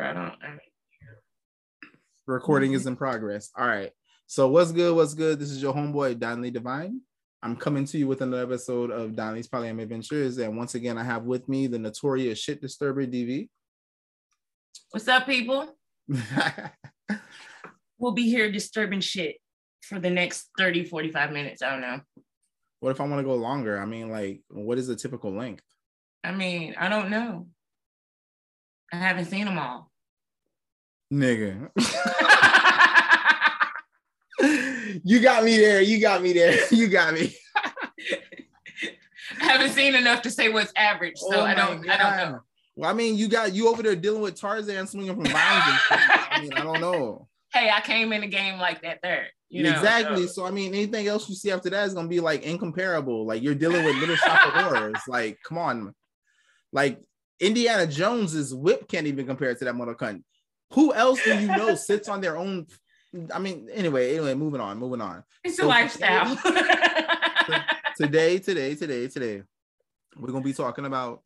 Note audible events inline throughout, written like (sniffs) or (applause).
I don't. I Recording is mm-hmm. in progress. All right. So what's good? What's good? This is your homeboy Danli Divine. I'm coming to you with another episode of Danli's Polyam Adventures, and once again, I have with me the notorious shit disturber DV. what's up, people? (laughs) We'll be here disturbing shit for the next 30, 45 minutes. I don't know. what if I want to go longer? I mean, like, what is the typical length? I mean, I don't know. I haven't seen them all. Nigga. (laughs) you got me there. You got me there. (laughs) You got me. I haven't seen enough to say what's average, so Oh I don't. I don't know. Well, I mean, you got you over there dealing with Tarzan swinging from vines. I mean, I don't know. (laughs) Hey, I came in the game like that. There, you know. exactly. so- So I mean, anything else you see after that is gonna be like incomparable. Like you're dealing with Little Shop of Horrors. Like, come on. Like Indiana Jones's whip can't even compare to that mother cunt. Who else do you know (laughs) sits on their own? I mean, anyway, anyway, moving on, moving on. it's a So- lifestyle. (laughs) Today, today, today, today, we're gonna be talking about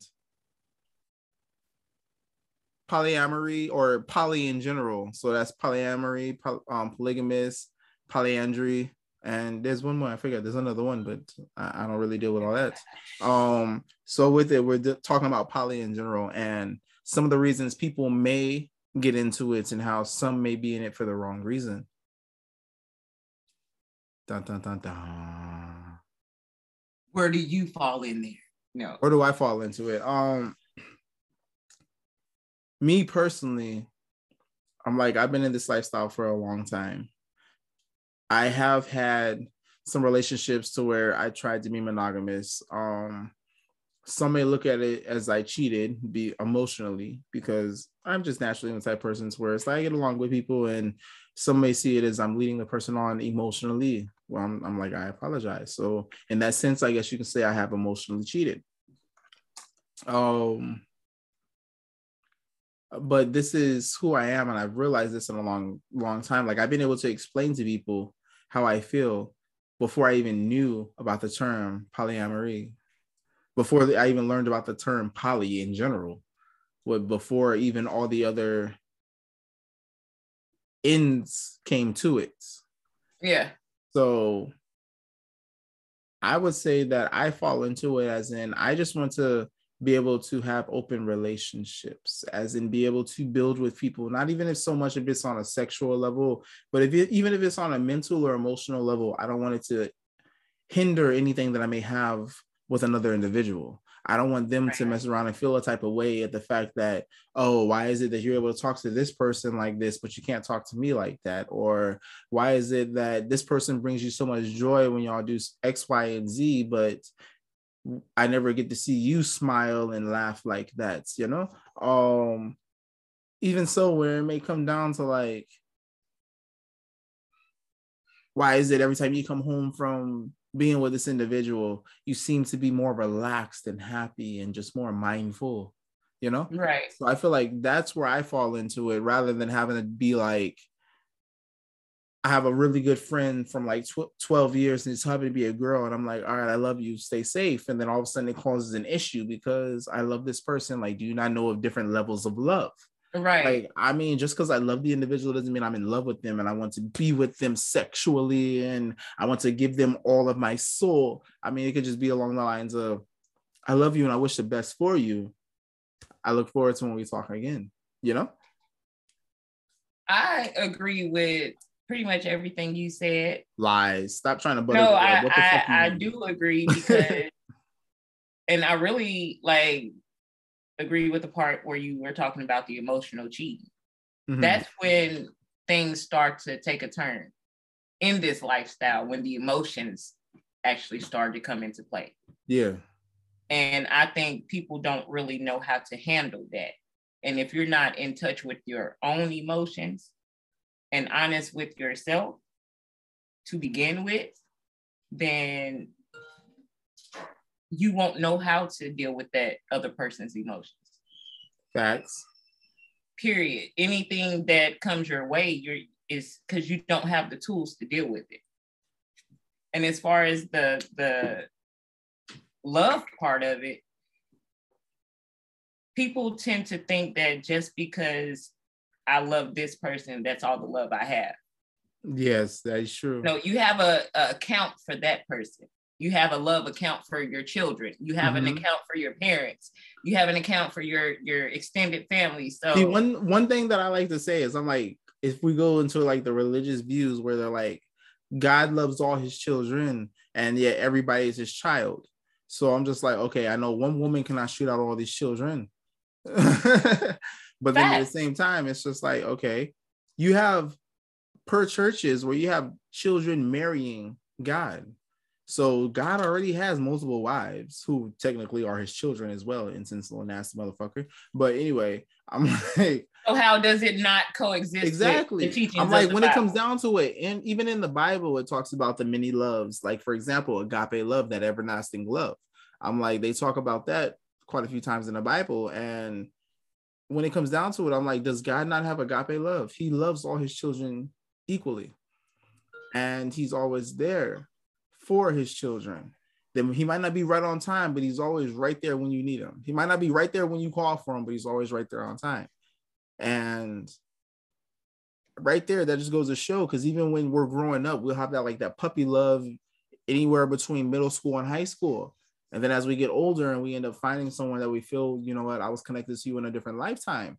polyamory or poly in general. So that's polyamory, poly, um, polygamous, polyandry, and there's one more. I forget. There's another one, but I, I don't really deal with all that. (laughs) Um, so with it, we're talking about poly in general and some of the reasons people may get into it and how some may be in it for the wrong reason. Dun, dun, dun, dun. Where do you fall in there? No. Where do I fall into it? Um, me personally, I'm like I've been in this lifestyle for a long time. I have had some relationships to where I tried to be monogamous. Um, some may look at it as I cheated, be emotionally, because I'm just naturally the type of person where it's like I get along with people, and some may see it as I'm leading the person on emotionally. Well, I'm, I'm like, I apologize. So in that sense, I guess you can say I have emotionally cheated. Um, but this is who I am, and I've realized this in a long, long time. Like I've been able to explain to people how I feel before I even knew about the term polyamory, before I even learned about the term poly in general, what before even all the other ends came to it. Yeah. So I would say that I fall into it as in I just want to be able to have open relationships, as in be able to build with people, not even if so much if it's on a sexual level, but if it, even if it's on a mental or emotional level, I don't want it to hinder anything that I may have with another individual. I don't want them to mess around and feel a type of way at the fact that, oh, why is it that you're able to talk to this person like this, but you can't talk to me like that? Or why is it that this person brings you so much joy when y'all do X, Y, and Z, but I never get to see you smile and laugh like that, you know? Um, even so, where it may come down to like, why is it every time you come home from being with this individual, you seem to be more relaxed and happy and just more mindful, you know? Right. So I feel like that's where I fall into it rather than having to be like, I have a really good friend from like tw- 12 years and it's happened to be a girl. And I'm like, all right, I love you, stay safe. And then all of a sudden it causes an issue because I love this person. Like, do you not know of different levels of love? Right. Like, I mean, just because I love the individual doesn't mean I'm in love with them and I want to be with them sexually and I want to give them all of my soul. I mean, it could just be along the lines of, I love you and I wish the best for you. I look forward to when we talk again, you know? I agree with pretty much everything you said. Lies. Stop trying to butter No, the- I what the fuck I, I do agree (laughs) because, and I really like agree with the part where you were talking about the emotional cheating. Mhm. That's when things start to take a turn in this lifestyle when the emotions actually start to come into play. yeah. And I think people don't really know how to handle that. And if you're not in touch with your own emotions and honest with yourself to begin with, then you won't know how to deal with that other person's emotions. Facts. Period. Anything that comes your way, you're is because you don't have the tools to deal with it. And as far as the the love part of it, people tend to think that just because I love this person. That's all the love I have. Yes, that is true. No, you have a, a account for that person. You have a love account for your children. You have mm-hmm. an account for your parents. You have an account for your your extended family. So See, one one thing that I like to say is I'm like, if we go into like the religious views where they're like, God loves all his children, and yet everybody is his child. So I'm just like, okay, I know one woman cannot shoot out all these children. (laughs) but then at the same time, it's just like, okay, you have per churches where you have children marrying God. So God already has multiple wives who technically are his children as well, instance little nasty motherfucker. But anyway, I'm (laughs) like, so how does it not coexist? Exactly. I'm like, when Bible? it comes down to it, and even in the Bible, it talks about the many loves. Like for example, agape love, that everlasting love. I'm like, they talk about that quite a few times in the Bible, and when it comes down to it, I'm like, does God not have agape love? He loves all his children equally, and he's always there for his children. Then he might not be right on time, but he's always right there when you need him. He might not be right there when you call for him, but he's always right there on time. And right there, that just goes to show because even when we're growing up, we'll have that like that puppy love anywhere between middle school and high school. And then as we get older and we end up finding someone that we feel, you know what, I was connected to you in a different lifetime.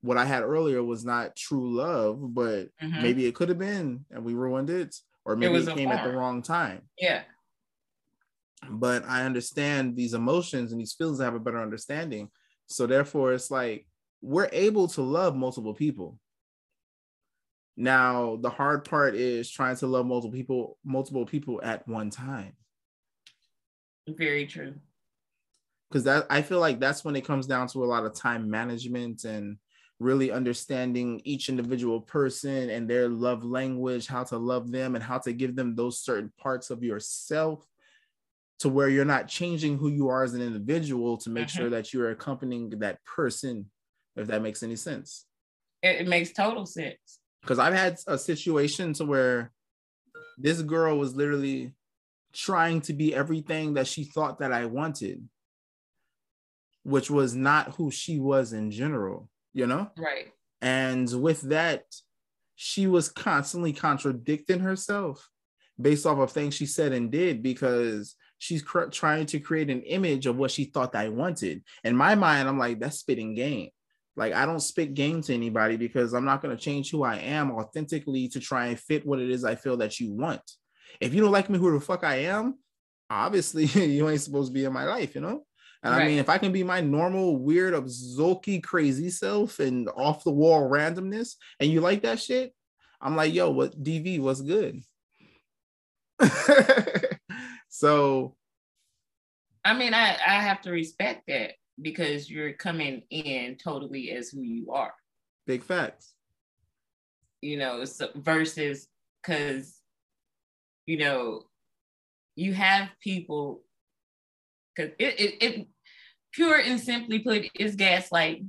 What I had earlier was not true love, but mm-hmm. maybe it could have been, and we ruined it or maybe it, it came at the wrong time. Yeah. But I understand these emotions and these feelings. I have a better understanding. So therefore, it's like we're able to love multiple people. Now, the hard part is trying to love multiple people, multiple people at one time. Very true. Because that I feel like that's when it comes down to a lot of time management and really understanding each individual person and their love language, how to love them, and how to give them those certain parts of yourself to where you're not changing who you are as an individual to make mm-hmm. sure that you're accompanying that person, if that makes any sense. It, it makes total sense. Because I've had a situation to where this girl was literally trying to be everything that she thought that I wanted, which was not who she was in general you know? Right. And with that, she was constantly contradicting herself based off of things she said and did because she's cr- trying to create an image of what she thought I wanted. In my mind, I'm like, that's spitting game. Like, I don't spit game to anybody because I'm not going to change who I am authentically to try and fit what it is I feel that you want. If you don't like me who the fuck I am, obviously (laughs) you ain't supposed to be in my life, you know? And right. I mean, if I can be my normal, weird, abzolky, crazy self and off the wall randomness, and you like that shit, I'm like, yo, what DV? What's good? (laughs) so, I mean, I I have to respect that because you're coming in totally as who you are. Big facts. You know, so versus because, you know, you have people because it, it, it pure and simply put is gaslighting.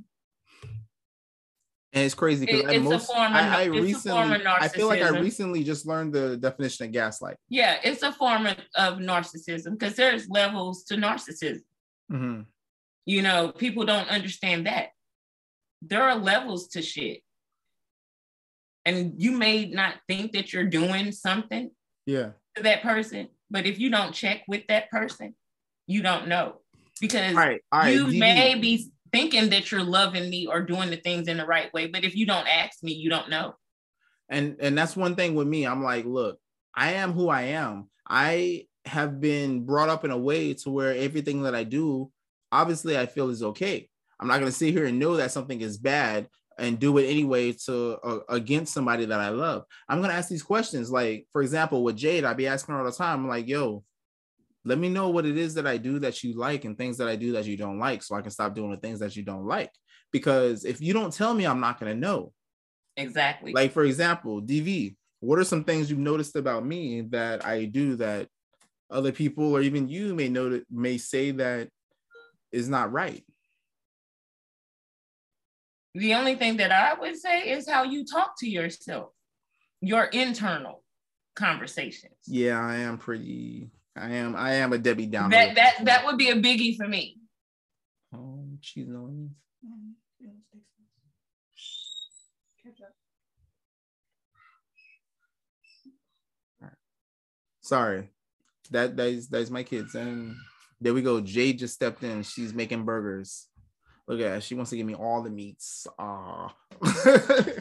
And it's crazy because I, most, I, I recently, I feel like I recently just learned the definition of gaslight. Yeah, it's a form of, of narcissism because there's levels to narcissism. Mm-hmm. You know, people don't understand that. There are levels to shit. And you may not think that you're doing something yeah. to that person, but if you don't check with that person, you don't know because all right, all right, you may be thinking that you're loving me or doing the things in the right way, but if you don't ask me, you don't know. And and that's one thing with me. I'm like, look, I am who I am. I have been brought up in a way to where everything that I do, obviously, I feel is okay. I'm not going to sit here and know that something is bad and do it anyway to uh, against somebody that I love. I'm going to ask these questions. Like, for example, with Jade, I'd be asking her all the time, I'm like, yo, let me know what it is that I do that you like and things that I do that you don't like so I can stop doing the things that you don't like. Because if you don't tell me, I'm not going to know. Exactly. Like, for example, DV, what are some things you've noticed about me that I do that other people or even you may know that may say that is not right? The only thing that I would say is how you talk to yourself, your internal conversations. Yeah, I am pretty I am I am a Debbie Downer. That that that would be a biggie for me. Oh, cheese on Sorry, that that's that's my kids, and there we go. Jade just stepped in. She's making burgers. Look at her. She wants to give me all the meats. Ah. (laughs) but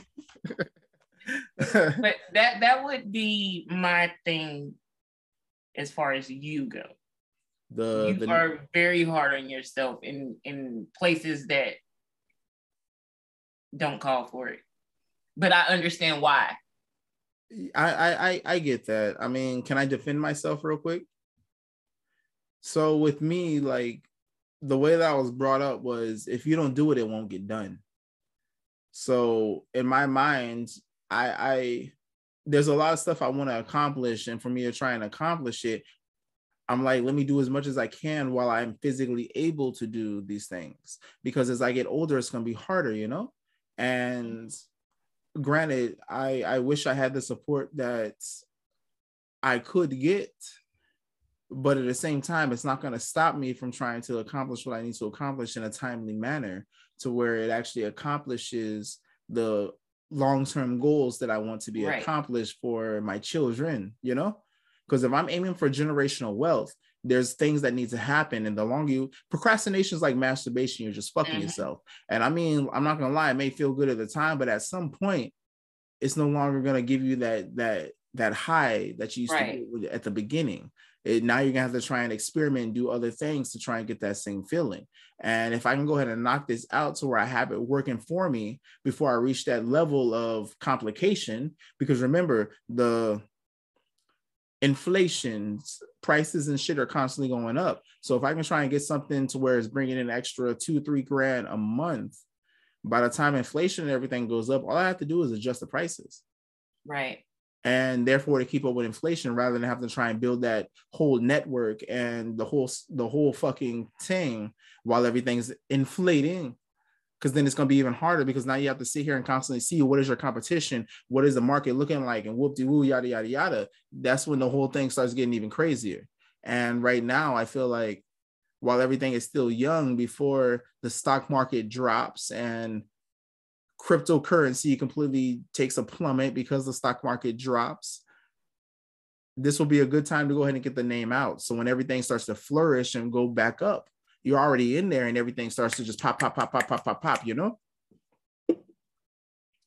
that that would be my thing as far as you go. The you the, are very hard on yourself in in places that don't call for it. But I understand why. I I I get that. I mean, can I defend myself real quick? So with me, like the way that I was brought up was if you don't do it, it won't get done. So in my mind, I I there's a lot of stuff I want to accomplish, and for me to try and accomplish it, I'm like, let me do as much as I can while I'm physically able to do these things. Because as I get older, it's gonna be harder, you know. And granted, I I wish I had the support that I could get, but at the same time, it's not going to stop me from trying to accomplish what I need to accomplish in a timely manner to where it actually accomplishes the long-term goals that I want to be right. accomplished for my children, you know? Because if I'm aiming for generational wealth, there's things that need to happen. And the longer you procrastination is like masturbation, you're just fucking mm-hmm. yourself. And I mean, I'm not gonna lie, it may feel good at the time, but at some point, it's no longer gonna give you that that that high that you used right. to at the beginning. It, now you're gonna have to try and experiment and do other things to try and get that same feeling. And if I can go ahead and knock this out to where I have it working for me before I reach that level of complication, because remember the inflation, prices and shit are constantly going up. So if I can try and get something to where it's bringing in extra two, three grand a month, by the time inflation and everything goes up, all I have to do is adjust the prices. Right. And therefore, to keep up with inflation, rather than having to try and build that whole network and the whole the whole fucking thing while everything's inflating, because then it's going to be even harder because now you have to sit here and constantly see what is your competition, what is the market looking like, and whoop de woo, yada, yada, yada. That's when the whole thing starts getting even crazier. And right now, I feel like while everything is still young, before the stock market drops and cryptocurrency completely takes a plummet because the stock market drops, this will be a good time to go ahead and get the name out. So when everything starts to flourish and go back up, you're already in there and everything starts to just pop, pop, pop, pop, pop, pop, pop, you know?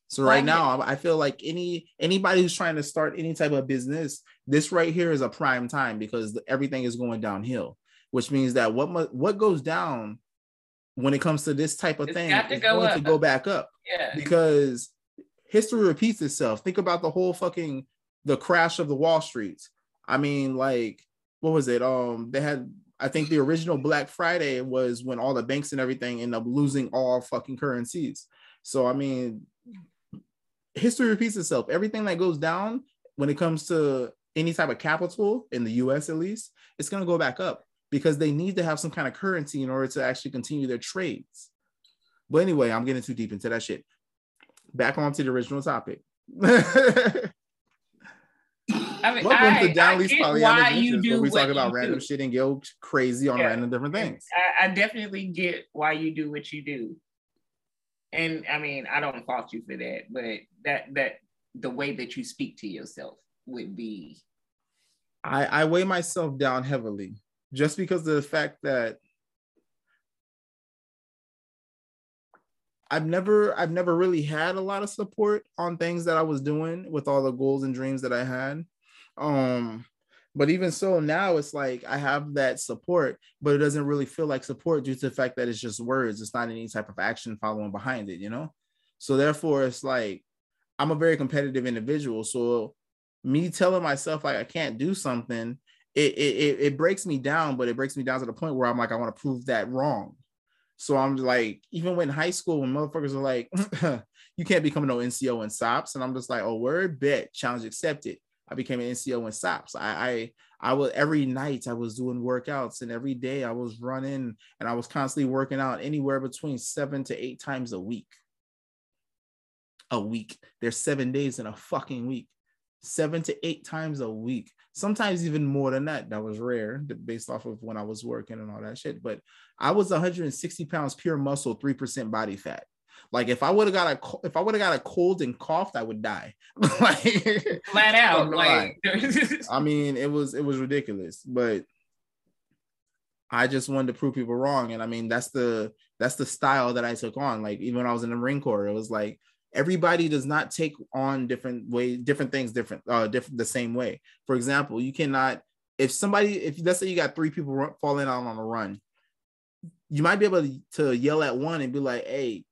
So right now, I feel like any anybody who's trying to start any type of business, this right here is a prime time because everything is going downhill. Which means that what what goes down when it comes to this type of it's thing is go going up. to go back up. Yeah. Because history repeats itself. Think about the whole fucking the crash of the Wall Streets. I mean, like, what was it? Um, they had I think the original Black Friday was when all the banks and everything end up losing all fucking currencies. So I mean, history repeats itself. Everything that goes down when it comes to any type of capital in the US at least, it's gonna go back up because they need to have some kind of currency in order to actually continue their trades. But anyway, I'm getting too deep into that shit. Back on to the original topic. (laughs) I mean, Welcome I, to Danli's Pollyanna you do we talk about random do. shit and go crazy on yeah. random different things. I, I definitely get why you do what you do. And I mean, I don't fault you for that, but that that the way that you speak to yourself would be I, I weigh myself down heavily just because of the fact that I've never I've never really had a lot of support on things that I was doing with all the goals and dreams that I had. Um, but even so, now it's like I have that support, but it doesn't really feel like support due to the fact that it's just words. It's not any type of action following behind it, you know? So therefore, it's like I'm a very competitive individual. So me telling myself like I can't do something, it it it breaks me down, but it breaks me down to the point where I'm like, I want to prove that wrong. So I'm like, even when high school, when motherfuckers are like, (laughs) you can't become no NCO in SOPs, and I'm just like, oh, word, bet, challenge accepted. I became an NCO in SOPs. I, I I was every night I was doing workouts and every day I was running and I was constantly working out anywhere between seven to eight times a week. A week. There's seven days in a fucking week. Seven to eight times a week. Sometimes even more than that. That was rare based off of when I was working and all that shit. But I was 160 pounds pure muscle, 3% body fat. Like if I would have got a if I would have got a cold and coughed, I would die. (laughs) like flat out. Like (laughs) I mean, it was it was ridiculous, but I just wanted to prove people wrong. And I mean, that's the that's the style that I took on. Like even when I was in the Marine Corps, it was like everybody does not take on different way, different things, different, uh, different the same way. For example, you cannot if somebody if let's say you got three people run, falling out on a run, you might be able to yell at one and be like, "Hey,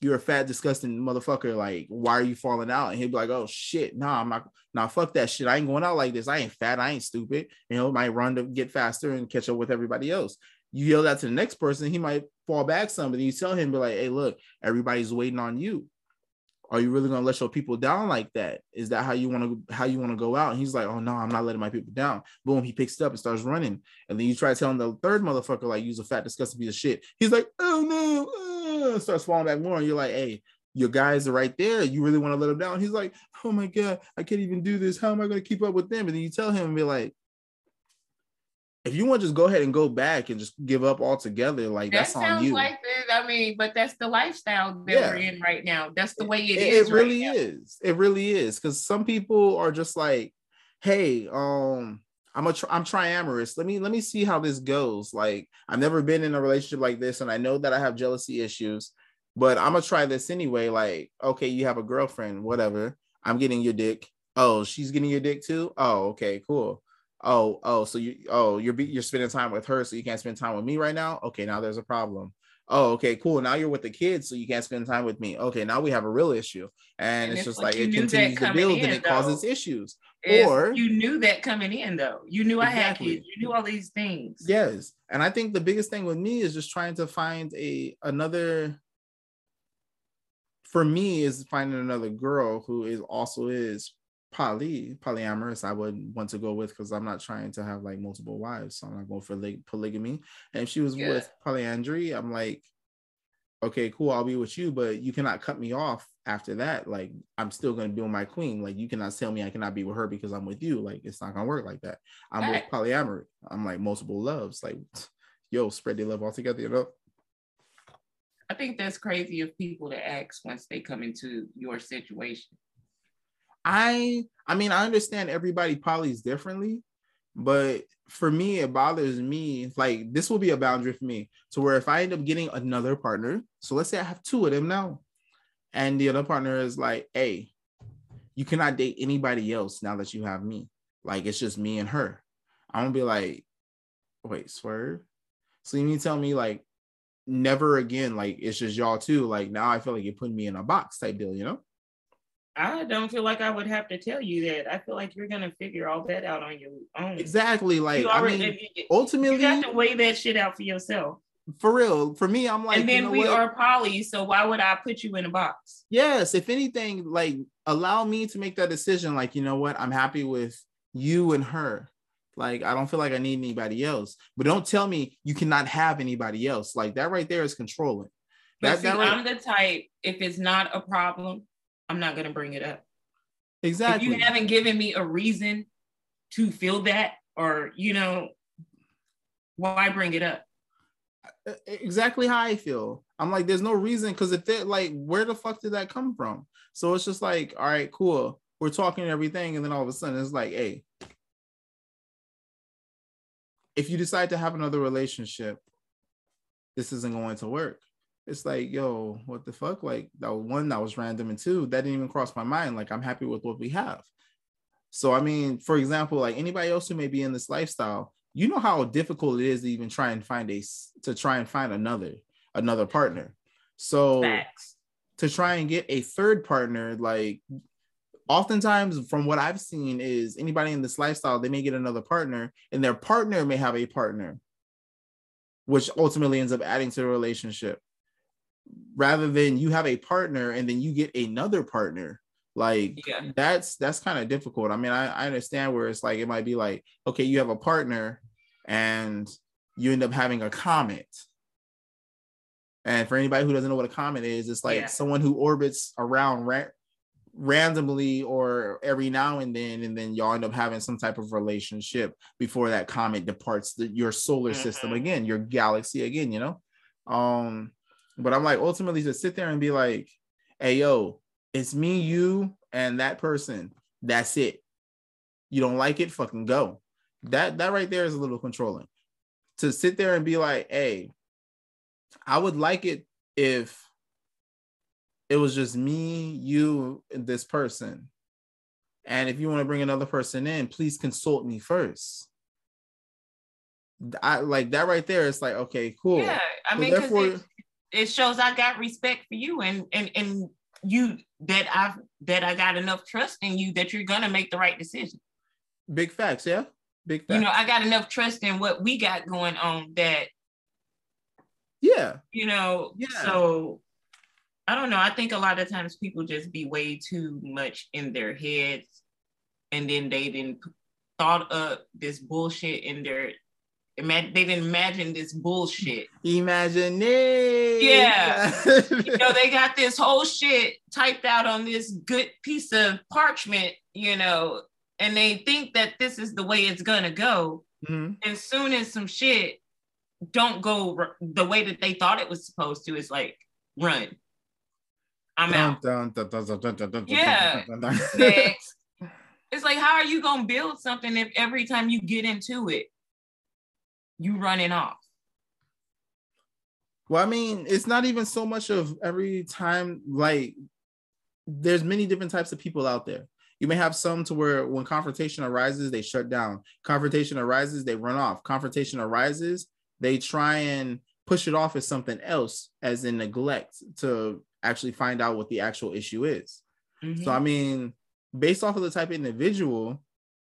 you're a fat, disgusting motherfucker. Like, why are you falling out? And he'd be like, oh shit, nah, I'm not, nah, fuck that shit. I ain't going out like this. I ain't fat. I ain't stupid. You know, might run to get faster and catch up with everybody else. You yell that to the next person, he might fall back some, but you tell him, be like, hey, look, everybody's waiting on you. Are you really gonna let your people down like that? Is that how you want to how you want to go out? And he's like, Oh no, I'm not letting my people down. Boom, he picks up and starts running. And then you try telling the third motherfucker, like, use a fat, disgusting piece of shit. He's like, Oh no, uh, starts falling back more. And you're like, Hey, your guys are right there. You really want to let them down? He's like, Oh my god, I can't even do this. How am I gonna keep up with them? And then you tell him and be like, if you want to just go ahead and go back and just give up altogether, like that that's on you. Like this. I mean, but that's the lifestyle that yeah. we're in right now. That's the way it, it is. It really right is. It really is. Because some people are just like, hey, um, I'm a tr- I'm triamorous. Let me let me see how this goes. Like I've never been in a relationship like this, and I know that I have jealousy issues, but I'm gonna try this anyway. Like, okay, you have a girlfriend, whatever. I'm getting your dick. Oh, she's getting your dick too. Oh, okay, cool oh oh so you oh you're you're spending time with her so you can't spend time with me right now? Okay now there's a problem. Oh okay cool now you're with the kids so you can't spend time with me. Okay now we have a real issue. And, and it's just like, like it continues to build in, and it though, causes issues or you knew that coming in though. You knew exactly. i had kids. You knew all these things. Yes and i think the biggest thing with me is just trying to find a another for me is finding another girl who is also is poly polyamorous I would want to go with because I'm not trying to have like multiple wives. So I'm not going for like polygamy. And if she was yeah. with polyandry, I'm like, okay, cool, I'll be with you, but you cannot cut me off after that. Like I'm still gonna be with my queen. Like you cannot tell me I cannot be with her because I'm with you. Like it's not gonna work like that. I'm right. with polyamory. I'm like multiple loves. Like, (sniffs) yo, spread the love all together, you know. I think that's crazy of people to ask once they come into your situation. I I mean I understand everybody polys differently, but for me it bothers me like this will be a boundary for me to where if I end up getting another partner, so let's say I have two of them now, and the other partner is like, hey, you cannot date anybody else now that you have me. Like it's just me and her. I'm gonna be like, wait, swerve. So you mean tell me like never again, like it's just y'all two. Like now I feel like you're putting me in a box type deal, you know? I don't feel like I would have to tell you that. I feel like you're gonna figure all that out on your own. Exactly. Like already, I mean, ultimately, you have to weigh that shit out for yourself. For real, for me, I'm like, and then you know we what? are poly, so why would I put you in a box? Yes, if anything, like allow me to make that decision. Like, you know what? I'm happy with you and her. Like, I don't feel like I need anybody else. But don't tell me you cannot have anybody else. Like that right there is controlling. But that, see, that right- I'm the type. If it's not a problem, I'm not going to bring it up. Exactly. If you haven't given me a reason to feel that, or, you know, why bring it up? Exactly how I feel. I'm like, there's no reason because if they like, where the fuck did that come from? So it's just like, all right, cool. We're talking everything, and then all of a sudden it's like, hey, if you decide to have another relationship, this isn't going to work it's like, yo, what the fuck? Like that was one that was random, and two that didn't even cross my mind. Like I'm happy with what we have. So I mean, for example, like anybody else who may be in this lifestyle, you know how difficult it is to even try and find a to try and find another another partner. So Facts. to try and get a third partner, like oftentimes from what I've seen is anybody in this lifestyle, they may get another partner, and their partner may have a partner, which ultimately ends up adding to the relationship rather than you have a partner and then you get another partner like yeah. that's that's kind of difficult i mean I, I understand where it's like it might be like okay you have a partner and you end up having a comet and for anybody who doesn't know what a comet is it's like yeah. someone who orbits around ra- randomly or every now and then and then y'all end up having some type of relationship before that comet departs the, your solar mm-hmm. system again your galaxy again you know um But I'm like, ultimately, to sit there and be like, hey, yo, it's me, you, and that person. That's it. You don't like it, fucking go. That that right there is a little controlling. To sit there and be like, hey, I would like it if it was just me, you, and this person. And if you want to bring another person in, please consult me first. I like that right there. It's like, okay, cool. Yeah, I So mean, therefore- it, shows I got respect for you and and and you that I've that I got enough trust in you that you're gonna make the right decision. Big facts, yeah. Big facts. You know, I got enough trust in what we got going on that yeah. you know. Yeah. So I don't know. I think a lot of times people just be way too much in their heads, and then they didn't thought up this bullshit in their. Imagine they didn't imagine this bullshit. Imagine it. Yeah. you know, (laughs) they got this whole shit typed out on this good piece of parchment, you know, and they think that this is the way it's gonna go. Mhm. As soon as some shit don't go r- the way that they thought it was supposed to, it's like run. I'm out. Dun, dun, dun, Yeah. Next. It's like, how are you gonna build something if every time you get into it, you running off? Well, I mean, it's not even so much of every time, like, there's many different types of people out there. You may have some to where when confrontation arises, they shut down. Confrontation arises, they run off. Confrontation arises, they try and push it off as something else, as in neglect to actually find out what the actual issue is. So, mm-hmm. I mean, based off of the type of individual,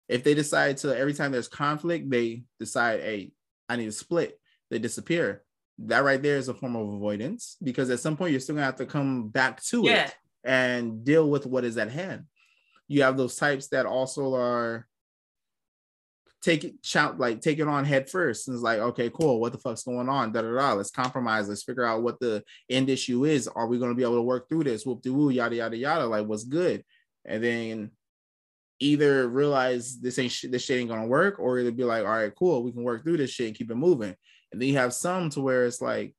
if they decide to every time there's conflict, they decide, hey, I need to split, they disappear. That right there is a form of avoidance because at some point you're still gonna have to come back to Yeah. it and deal with what is at hand. You have those types that also are take it shout like take it on head first. And it's like okay cool. What the fuck's going on? Da da da. Let's compromise. Let's figure out what the end issue is. Are we going to be able to work through this? Whoop de woo yada yada yada. Like what's good? And then either realize this ain't shit, this shit ain't gonna work, or either be like, all right, cool, we can work through this shit and keep it moving. And then you have some to where it's like,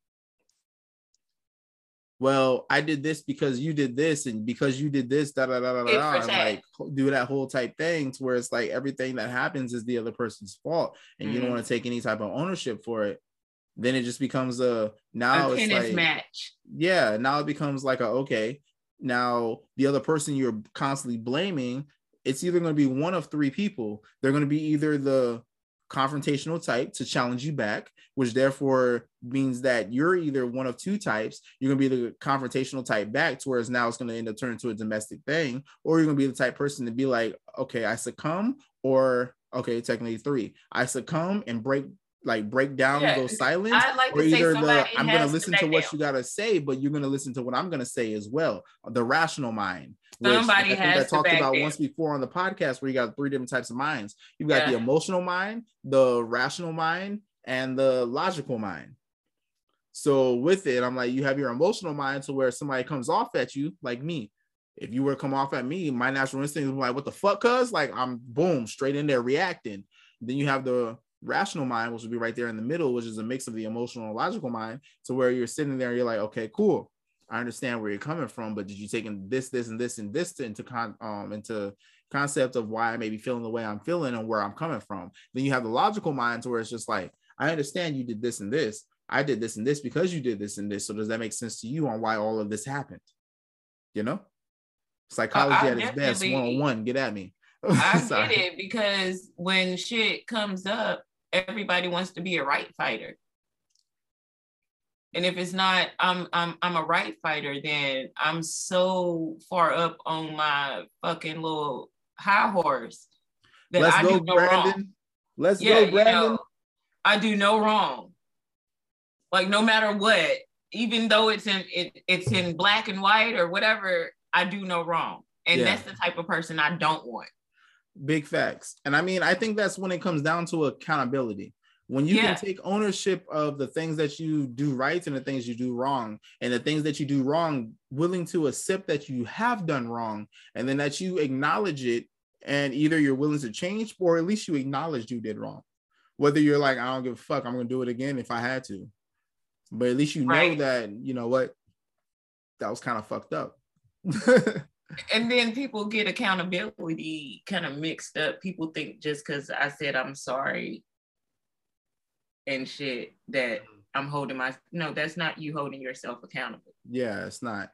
well, I did this because you did this, and because you did this, da da da da da, and like do that whole type thing to where it's like everything that happens is the other person's fault, and you don't Mhm. want to take any type of ownership for it. Then it just becomes a now a it's like match. yeah now it becomes like a okay now the other person you're constantly blaming it's either going to be one of three people. They're going to be either the confrontational type to challenge you back which therefore means that you're either one of two types. You're going to be the confrontational type back to whereas now it's going to end up turning to a domestic thing or you're going to be the type person to be like okay i succumb or okay technically three. I succumb and break like break down Yeah, go silent I'd like or either the I'm gonna listen to what down. you gotta say, but you're gonna listen to what I'm gonna say as well. The rational mind. which Somebody I think has I talked about down. once before on the podcast where you got three different types of minds. You've got the emotional mind, the rational mind, and the logical mind. So with it, I'm like, you have your emotional mind to where somebody comes off at you, like me. If you were to come off at me, my natural instinct is like, what the fuck, cuz? Like I'm boom, straight in there reacting. Then you have the rational mind, which would be right there in the middle, which is a mix of the emotional and logical mind, to where you're sitting there, you're like, okay, cool. I understand where you're coming from, but did you take in this, this, and this, and this into con um into concept of why I may be feeling the way I'm feeling and where I'm coming from? Then you have the logical mind to where it's just like, I understand you did this and this. I did this and this because you did this and this. So does that make sense to you on why all of this happened? You know? Psychology I at its best, one on one. Get at me. (laughs) I get it because when shit comes up, everybody wants to be a right fighter. And if it's not, I'm I'm I'm a right fighter, then I'm so far up on my fucking little high horse that Let's I go, do no wrong. Brandon. Let's Yeah, go, you Brandon. know, I do no wrong. Like no matter what, even though it's in it, it's in black and white or whatever, I do no wrong. And Yeah. that's the type of person I don't want. Big facts. And I mean, I think that's when it comes down to accountability. When you Yeah. can take ownership of the things that you do right and the things you do wrong, and the things that you do wrong, willing to accept that you have done wrong, and then that you acknowledge it, and either you're willing to change or at least you acknowledge you did wrong. Whether you're like, I don't give a fuck, I'm gonna do it again if I had to. But at least you right. know that, you know what, that was kind of fucked up. (laughs) and then people get accountability kind of mixed up. People think just because I said I'm sorry and shit that mm-hmm. I'm holding my no, that's not you holding yourself accountable. Yeah, it's not.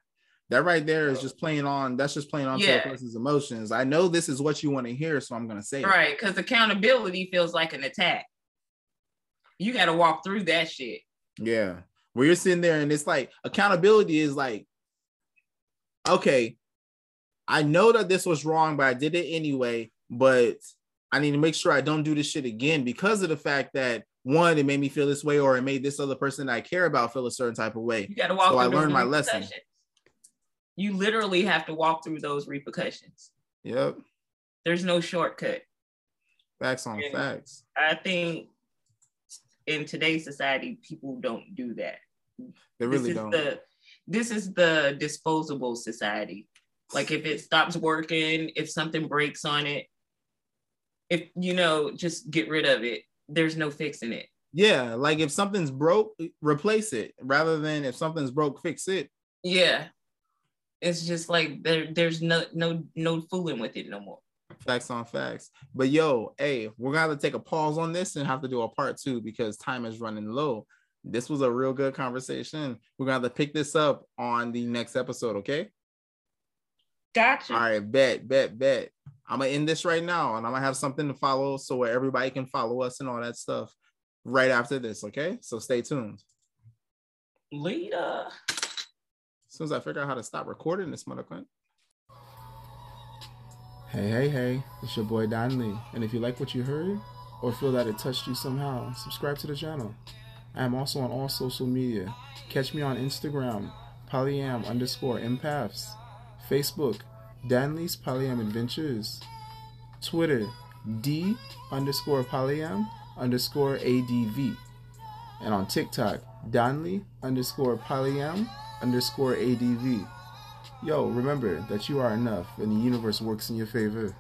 That right there is just playing on. That's just playing on yeah. to a person's emotions. I know this is what you want to hear, so I'm gonna say right because accountability feels like an attack. You got to walk through that shit. Yeah, where you're sitting there and it's like accountability is like, okay, I know that this was wrong, but I did it anyway. But I need to make sure I don't do this shit again because of the fact that one, it made me feel this way, or it made this other person I care about feel a certain type of way. You got to walk. So I learned my lesson you literally have to walk through those repercussions. Yep. There's no shortcut. Facts on and facts. I think in today's society, people don't do that. They really don't. The, this is the disposable society. Like if it stops working, if something breaks on it, if you know, just get rid of it. There's no fixing it. Yeah, like if something's broke, replace it rather than if something's broke, fix it. Yeah, it's just like there there's no no no fooling with it no more. Facts on facts. But yo, hey, we're gonna have to take a pause on this and have to do a part two because time is running low. This was a real good conversation. We're gonna have to pick this up on the next episode, okay? Gotcha. All right, bet, bet, bet. I'm gonna end this right now and I'm gonna have something to follow so where everybody can follow us and all that stuff right after this, okay? So stay tuned. Later. As soon as I figure out how to stop recording this motherfucker. Hey, hey, hey, it's your boy Danli. And if you like what you heard or feel that it touched you somehow, subscribe to the channel. I am also on all social media. Catch me on Instagram, polyam underscore empaths, Facebook, Danli's Polyam Adventures, Twitter, D underscore polyam underscore ADV, and on TikTok, Danley underscore polyam underscore ADV. Yo, remember that you are enough and the universe works in your favor.